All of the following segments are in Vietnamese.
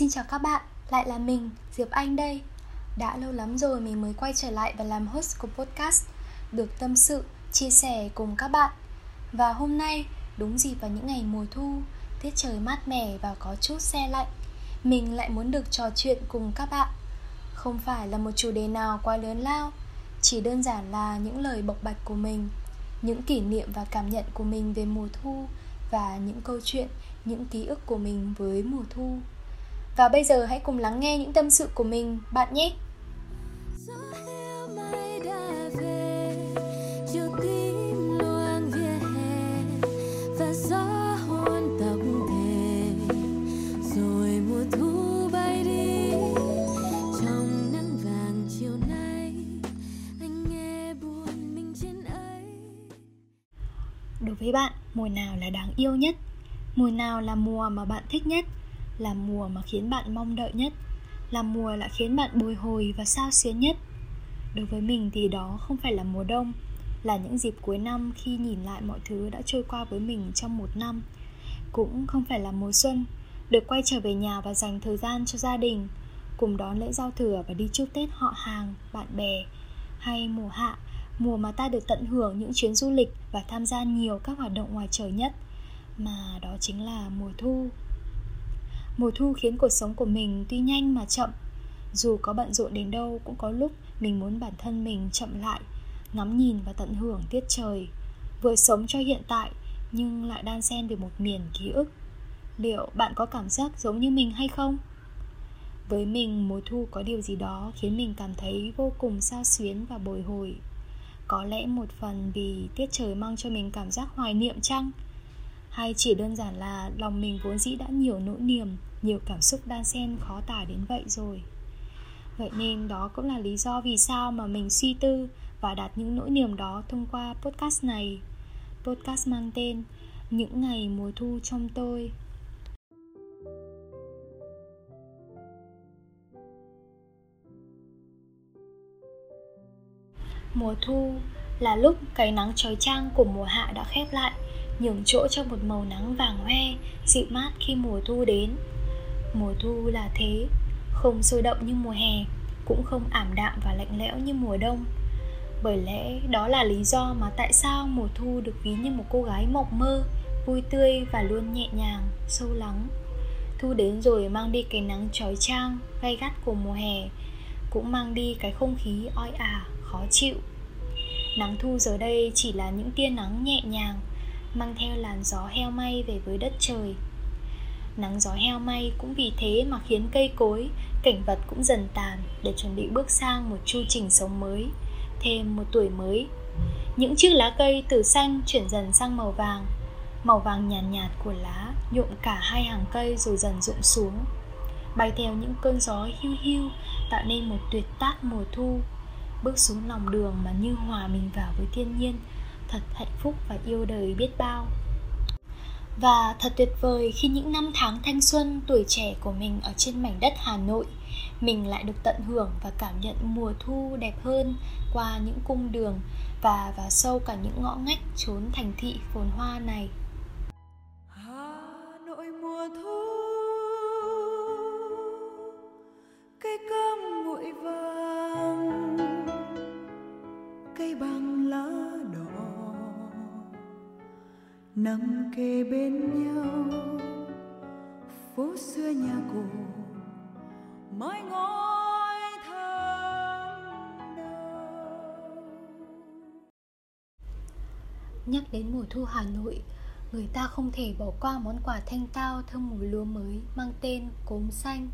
Xin chào các bạn, lại là mình, Diệp Anh đây. Đã lâu lắm rồi mình mới quay trở lại và làm host của podcast Được tâm sự, chia sẻ cùng các bạn. Và hôm nay, đúng dịp vào những ngày mùa thu Tiết trời mát mẻ và có chút xe lạnh Mình lại muốn được trò chuyện cùng các bạn. Không phải là một chủ đề nào quá lớn lao Chỉ đơn giản là những lời bộc bạch của mình Những kỷ niệm và cảm nhận của mình về mùa thu Và những câu chuyện, những ký ức của mình với mùa thu và bây giờ hãy cùng lắng nghe những tâm sự của mình bạn nhé. Đối với bạn, mùa nào là đáng yêu nhất? Mùa nào là mùa mà bạn thích nhất? Là mùa mà khiến bạn mong đợi nhất, là mùa lại khiến bạn bồi hồi và sao xuyến nhất. Đối với mình thì đó không phải là mùa đông, là những dịp cuối năm khi nhìn lại mọi thứ đã trôi qua với mình trong một năm. Cũng không phải là mùa xuân, được quay trở về nhà và dành thời gian cho gia đình, cùng đón lễ giao thừa và đi chúc tết họ hàng, bạn bè, hay mùa hạ, mùa mà ta được tận hưởng những chuyến du lịch và tham gia nhiều các hoạt động ngoài trời nhất. Mà đó chính là mùa thu. Mùa thu khiến cuộc sống của mình tuy nhanh mà chậm Dù có bận rộn đến đâu cũng có lúc mình muốn bản thân mình chậm lại, Ngắm nhìn và tận hưởng tiết trời Vừa sống cho hiện tại nhưng lại đan xen về một miền ký ức Liệu bạn có cảm giác giống như mình hay không? Với mình, mùa thu có điều gì đó khiến mình cảm thấy vô cùng sao xuyến và bồi hồi Có lẽ một phần vì tiết trời mang cho mình cảm giác hoài niệm chăng? Hay chỉ đơn giản là lòng mình vốn dĩ đã nhiều nỗi niềm, nhiều cảm xúc đan xen khó tả đến vậy rồi. Vậy nên đó cũng là lý do vì sao mà mình suy tư và đặt những nỗi niềm đó thông qua podcast này. Podcast mang tên những ngày mùa thu trong tôi. Mùa thu là lúc cái nắng trói trang của mùa hạ đã khép lại nhường chỗ cho một màu nắng vàng hoe, dịu mát khi mùa thu đến. Mùa thu là thế, không sôi động như mùa hè, cũng không ảm đạm và lạnh lẽo như mùa đông. Bởi lẽ đó là lý do mà tại sao mùa thu được ví như một cô gái mộng mơ, vui tươi và luôn nhẹ nhàng, sâu lắng. Thu đến rồi mang đi cái nắng trói trang gay gắt của mùa hè, cũng mang đi cái không khí oi ả, khó chịu. Nắng thu giờ đây chỉ là những tia nắng nhẹ nhàng mang theo làn gió heo may về với đất trời. Nắng gió heo may cũng vì thế mà khiến cây cối cảnh vật cũng dần tàn để chuẩn bị bước sang một chu trình sống mới thêm một tuổi mới. Những chiếc lá cây từ xanh chuyển dần sang màu vàng màu vàng nhàn nhạt, nhạt của lá nhuộm cả hai hàng cây rồi dần rụng xuống. Bay theo những cơn gió hiu hiu tạo nên một tuyệt tác mùa thu. Bước xuống lòng đường mà như hòa mình vào với thiên nhiên thật hạnh phúc và yêu đời biết bao và thật tuyệt vời khi những năm tháng thanh xuân tuổi trẻ của mình ở trên mảnh đất Hà Nội, mình lại được tận hưởng và cảm nhận mùa thu đẹp hơn qua những cung đường và vào sâu cả những ngõ ngách trốn thành thị phồn hoa này. Nằm kề bên nhau. Phố xưa nhà cổ, mái ngói thơm nhắc đến mùa thu Hà Nội, người ta không thể bỏ qua món quà thanh tao thơm mùi lúa mới mang tên cốm xanh.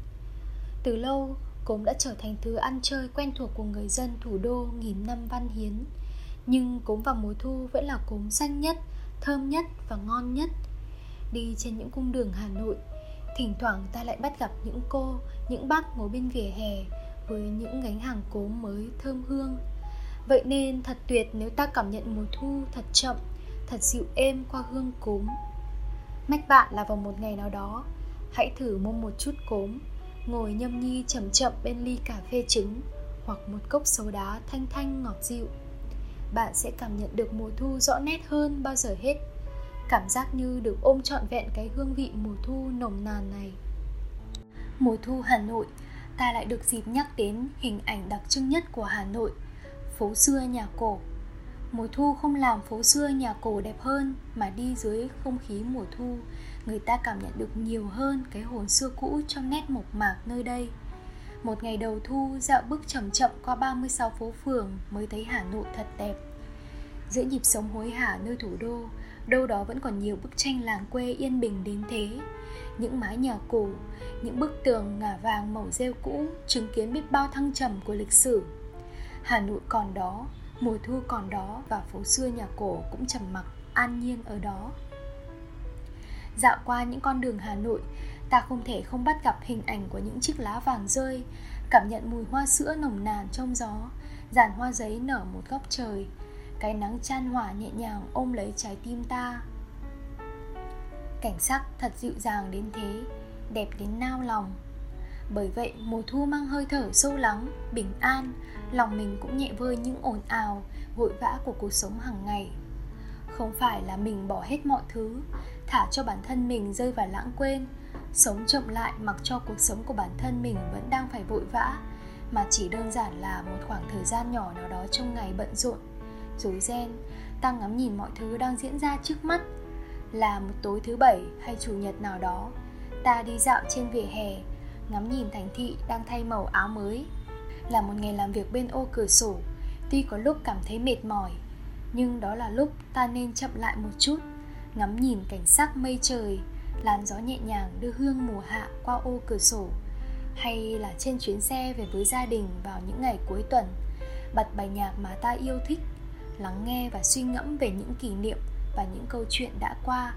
Từ lâu, cốm đã trở thành thứ ăn chơi quen thuộc của người dân thủ đô nghìn năm văn hiến. Nhưng cốm vào mùa thu vẫn là cốm xanh nhất thơm nhất và ngon nhất. Đi trên những cung đường Hà Nội Thỉnh thoảng ta lại bắt gặp những cô, những bác ngồi bên vỉa hè Với những gánh hàng cốm mới thơm hương. Vậy nên thật tuyệt nếu ta cảm nhận mùa thu thật chậm, thật dịu êm qua hương cốm. Mách bạn là vào một ngày nào đó Hãy thử mua một chút cốm Ngồi nhâm nhi chậm chậm bên ly cà phê trứng Hoặc một cốc sấu đá thanh thanh ngọt dịu. Bạn sẽ cảm nhận được mùa thu rõ nét hơn bao giờ hết. Cảm giác như được ôm trọn vẹn cái hương vị mùa thu nồng nàn này. Mùa thu Hà Nội, Ta lại được dịp nhắc đến hình ảnh đặc trưng nhất của Hà Nội, Phố xưa nhà cổ. Mùa thu không làm phố xưa nhà cổ đẹp hơn Mà đi dưới không khí mùa thu, Người ta cảm nhận được nhiều hơn cái hồn xưa cũ trong nét mộc mạc nơi đây. Một ngày đầu thu, dạo bước chậm chậm qua 36 phố phường Mới thấy Hà Nội thật đẹp. Giữa nhịp sống hối hả nơi thủ đô, đâu đó vẫn còn nhiều bức tranh làng quê yên bình đến thế. Những mái nhà cổ, những bức tường ngả vàng màu rêu cũ chứng kiến biết bao thăng trầm của lịch sử. Hà nội còn đó, mùa thu còn đó và phố xưa nhà cổ cũng trầm mặc, an nhiên ở đó. Dạo qua những con đường hà nội, ta không thể không bắt gặp hình ảnh của những chiếc lá vàng rơi, cảm nhận mùi hoa sữa nồng nàn trong gió giàn hoa giấy nở một góc trời cái nắng chan hỏa nhẹ nhàng ôm lấy trái tim ta. Cảnh sắc thật dịu dàng đến thế, đẹp đến nao lòng. Bởi vậy, mùa thu mang hơi thở sâu lắng, bình an, lòng mình cũng nhẹ vơi những ồn ào, vội vã của cuộc sống hàng ngày. Không phải là mình bỏ hết mọi thứ, thả cho bản thân mình rơi vào lãng quên, sống chậm lại mặc cho cuộc sống của bản thân mình vẫn đang phải vội vã, mà chỉ đơn giản là một khoảng thời gian nhỏ nào đó trong ngày bận rộn rối ren ta ngắm nhìn mọi thứ đang diễn ra trước mắt. Là một tối thứ bảy hay chủ nhật nào đó, ta đi dạo trên vỉa hè, ngắm nhìn thành thị đang thay màu áo mới. Là một ngày làm việc bên ô cửa sổ, tuy có lúc cảm thấy mệt mỏi, nhưng đó là lúc ta nên chậm lại một chút, ngắm nhìn cảnh sắc mây trời, làn gió nhẹ nhàng đưa hương mùa hạ qua ô cửa sổ. Hay là trên chuyến xe về với gia đình vào những ngày cuối tuần bật bài nhạc mà ta yêu thích lắng nghe và suy ngẫm về những kỷ niệm và những câu chuyện đã qua.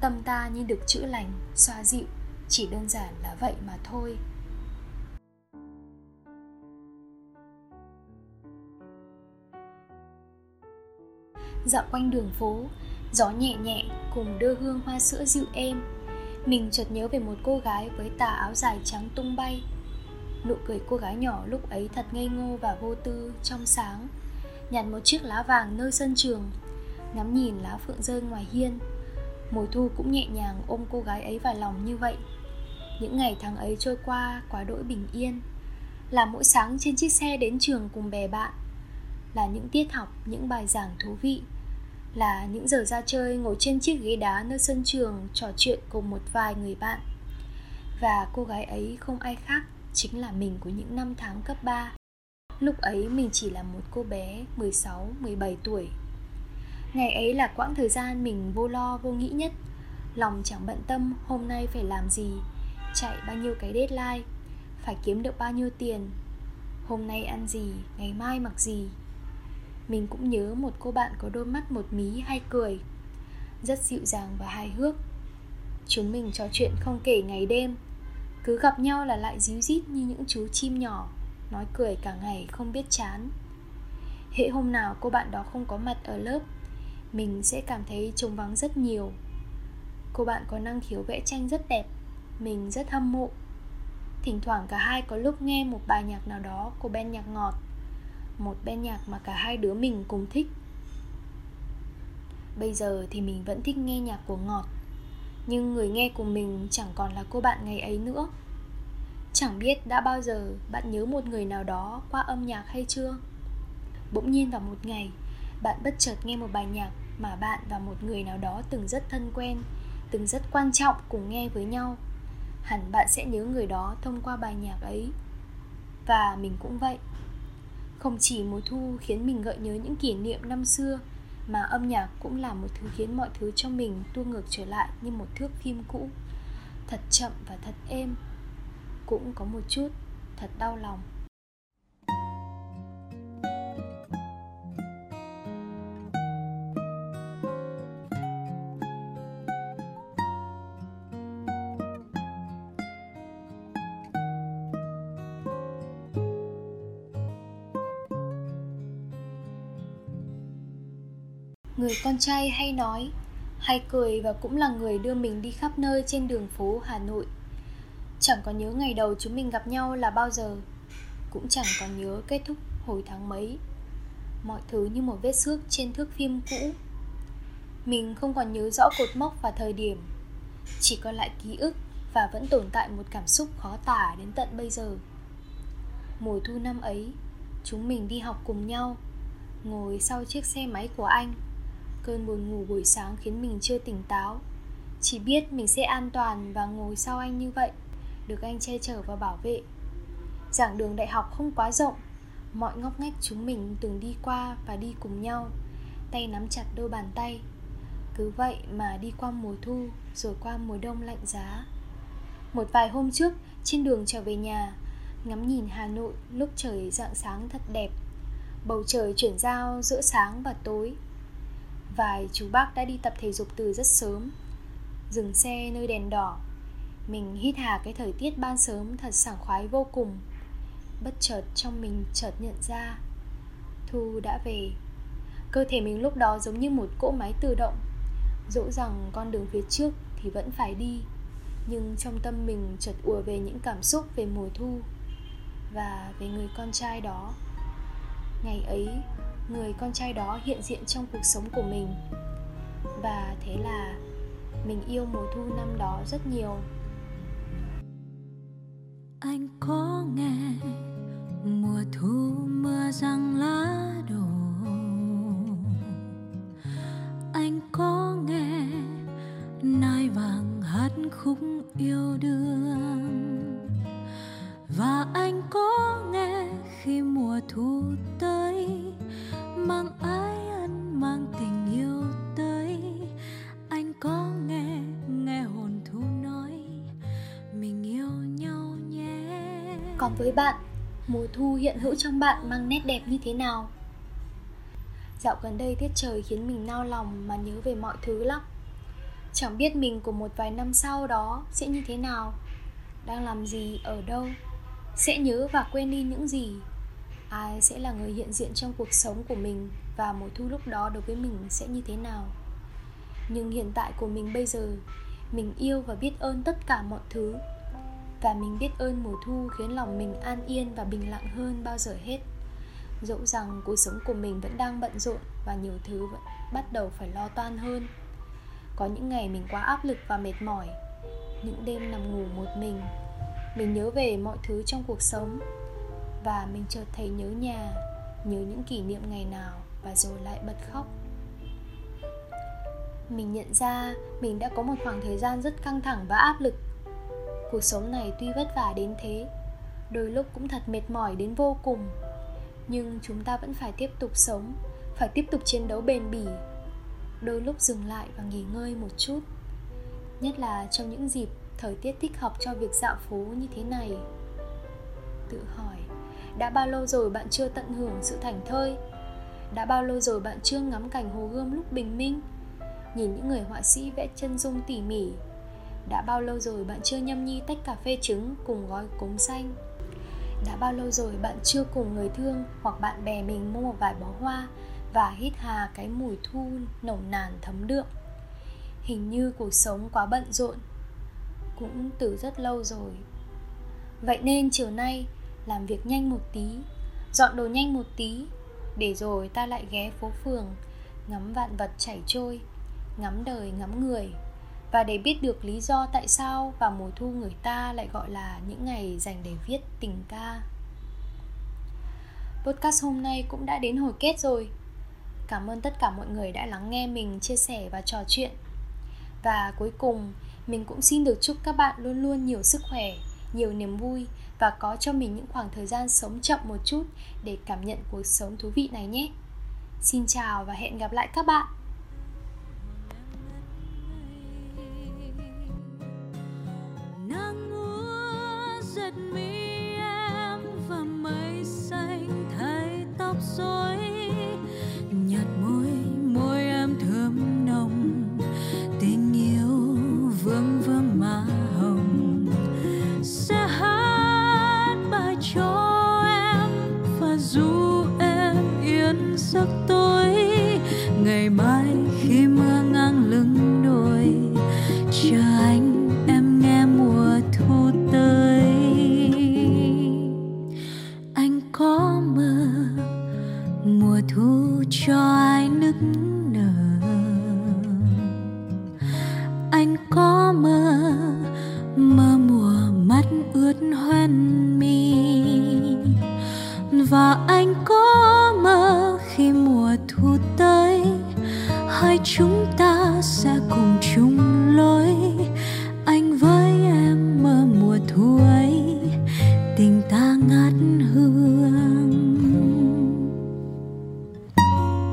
Tâm ta như được chữa lành, xoa dịu, chỉ đơn giản là vậy mà thôi. Dạo quanh đường phố, gió nhẹ nhẹ cùng đưa hương hoa sữa dịu êm. Mình chợt nhớ về một cô gái với tà áo dài trắng tung bay. Nụ cười cô gái nhỏ lúc ấy thật ngây ngô và vô tư trong sáng nhặt một chiếc lá vàng nơi sân trường. Ngắm nhìn lá phượng rơi ngoài hiên, mùa thu cũng nhẹ nhàng ôm cô gái ấy vào lòng như vậy. Những ngày tháng ấy trôi qua quá đỗi bình yên. Là mỗi sáng trên chiếc xe đến trường cùng bè bạn, là những tiết học, những bài giảng thú vị, là những giờ ra chơi ngồi trên chiếc ghế đá nơi sân trường trò chuyện cùng một vài người bạn. Và cô gái ấy không ai khác chính là mình của những năm tháng cấp 3 Lúc ấy mình chỉ là một cô bé 16, 17 tuổi. Ngày ấy là quãng thời gian mình vô lo vô nghĩ nhất. Lòng chẳng bận tâm hôm nay phải làm gì Chạy bao nhiêu cái deadline Phải kiếm được bao nhiêu tiền Hôm nay ăn gì, ngày mai mặc gì. Mình cũng nhớ một cô bạn có đôi mắt một mí hay cười Rất dịu dàng và hài hước. Chúng mình trò chuyện không kể ngày đêm Cứ gặp nhau là lại díu dít như những chú chim nhỏ nói cười cả ngày không biết chán. Hễ hôm nào cô bạn đó không có mặt ở lớp, mình sẽ cảm thấy trống vắng rất nhiều. Cô bạn có năng khiếu vẽ tranh rất đẹp, mình rất hâm mộ. Thỉnh thoảng cả hai có lúc nghe một bài nhạc nào đó của ben nhạc ngọt, một ben nhạc mà cả hai đứa mình cùng thích. Bây giờ thì mình vẫn thích nghe nhạc của ngọt, nhưng người nghe của mình chẳng còn là cô bạn ngày ấy nữa. Chẳng biết đã bao giờ bạn nhớ một người nào đó qua âm nhạc hay chưa? Bỗng nhiên vào một ngày, bạn bất chợt nghe một bài nhạc mà bạn và một người nào đó từng rất thân quen, từng rất quan trọng cùng nghe với nhau. Hẳn bạn sẽ nhớ người đó thông qua bài nhạc ấy. Và mình cũng vậy. Không chỉ mùa thu khiến mình gợi nhớ những kỷ niệm năm xưa, mà âm nhạc cũng là một thứ khiến mọi thứ trong mình tua ngược trở lại như một thước phim cũ. Thật chậm và thật êm cũng có một chút thật đau lòng. Người con trai hay nói, hay cười và cũng là người đưa mình đi khắp nơi trên đường phố hà nội. Chẳng có nhớ ngày đầu chúng mình gặp nhau là bao giờ. Cũng chẳng còn nhớ kết thúc hồi tháng mấy. Mọi thứ như một vết xước trên thước phim cũ. Mình không còn nhớ rõ cột mốc và thời điểm. Chỉ còn lại ký ức và vẫn tồn tại một cảm xúc khó tả đến tận bây giờ. Mùa thu năm ấy, Chúng mình đi học cùng nhau, Ngồi sau chiếc xe máy của anh. Cơn buồn ngủ buổi sáng khiến mình chưa tỉnh táo. Chỉ biết mình sẽ an toàn và ngồi sau anh như vậy. Được anh che chở và bảo vệ. Giảng đường đại học không quá rộng, Mọi ngóc ngách chúng mình từng đi qua và đi cùng nhau, Tay nắm chặt đôi bàn tay. Cứ vậy mà đi qua mùa thu, Rồi qua mùa đông lạnh giá. Một vài hôm trước, Trên đường trở về nhà, Ngắm nhìn Hà Nội lúc trời rạng sáng thật đẹp. Bầu trời chuyển giao giữa sáng và tối. Vài chú bác đã đi tập thể dục từ rất sớm. Dừng xe nơi đèn đỏ. Mình hít hà cái thời tiết ban sớm thật sảng khoái vô cùng. Bất chợt trong mình chợt nhận ra, Thu đã về. Cơ thể mình lúc đó giống như một cỗ máy tự động. Dẫu rằng con đường phía trước thì vẫn phải đi, Nhưng trong tâm mình chợt ùa về những cảm xúc về mùa thu Và về người con trai đó. Ngày ấy, người con trai đó hiện diện trong cuộc sống của mình. Và thế là mình yêu mùa thu năm đó rất nhiều anh có nghe mùa thu mưa răng lá đổ còn với bạn, mùa thu hiện hữu trong bạn mang nét đẹp như thế nào? Dạo gần đây tiết trời khiến mình nao lòng mà nhớ về mọi thứ lắm. Chẳng biết mình của một vài năm sau đó sẽ như thế nào, đang làm gì, ở đâu, sẽ nhớ và quên đi những gì. Ai sẽ là người hiện diện trong cuộc sống của mình và mùa thu lúc đó đối với mình sẽ như thế nào? Nhưng hiện tại của mình bây giờ, mình yêu và biết ơn tất cả mọi thứ và mình biết ơn mùa thu khiến lòng mình an yên và bình lặng hơn bao giờ hết. Dẫu rằng cuộc sống của mình vẫn đang bận rộn và nhiều thứ vẫn bắt đầu phải lo toan hơn. Có những ngày mình quá áp lực và mệt mỏi. Những đêm nằm ngủ một mình mình nhớ về mọi thứ trong cuộc sống. Và mình chợt thấy nhớ nhà, nhớ những kỷ niệm ngày nào và rồi lại bật khóc. Mình nhận ra mình đã có một khoảng thời gian rất căng thẳng và áp lực cuộc sống này tuy vất vả đến thế, đôi lúc cũng thật mệt mỏi đến vô cùng. Nhưng chúng ta vẫn phải tiếp tục sống, phải tiếp tục chiến đấu bền bỉ, đôi lúc dừng lại và nghỉ ngơi một chút. Nhất là trong những dịp thời tiết thích hợp cho việc dạo phố như thế này. Tự hỏi, đã bao lâu rồi bạn chưa tận hưởng sự thành thơi? Đã bao lâu rồi bạn chưa ngắm cảnh hồ gươm lúc bình minh? Nhìn những người họa sĩ vẽ chân dung tỉ mỉ đã bao lâu rồi bạn chưa nhâm nhi tách cà phê trứng cùng gói cốm xanh? Đã bao lâu rồi bạn chưa cùng người thương hoặc bạn bè mình mua một vài bó hoa và hít hà cái mùi thu nồng nàn thấm đượm? Hình như cuộc sống quá bận rộn, cũng từ rất lâu rồi. Vậy nên chiều nay, làm việc nhanh một tí, dọn đồ nhanh một tí, để rồi ta lại ghé phố phường, ngắm vạn vật chảy trôi, ngắm đời ngắm người và để biết được lý do tại sao vào mùa thu người ta lại gọi là những ngày dành để viết tình ca. Podcast hôm nay cũng đã đến hồi kết rồi. Cảm ơn tất cả mọi người đã lắng nghe mình chia sẻ và trò chuyện. Và cuối cùng, mình cũng xin được chúc các bạn luôn luôn nhiều sức khỏe, nhiều niềm vui và có cho mình những khoảng thời gian sống chậm một chút để cảm nhận cuộc sống thú vị này nhé. Xin chào và hẹn gặp lại các bạn.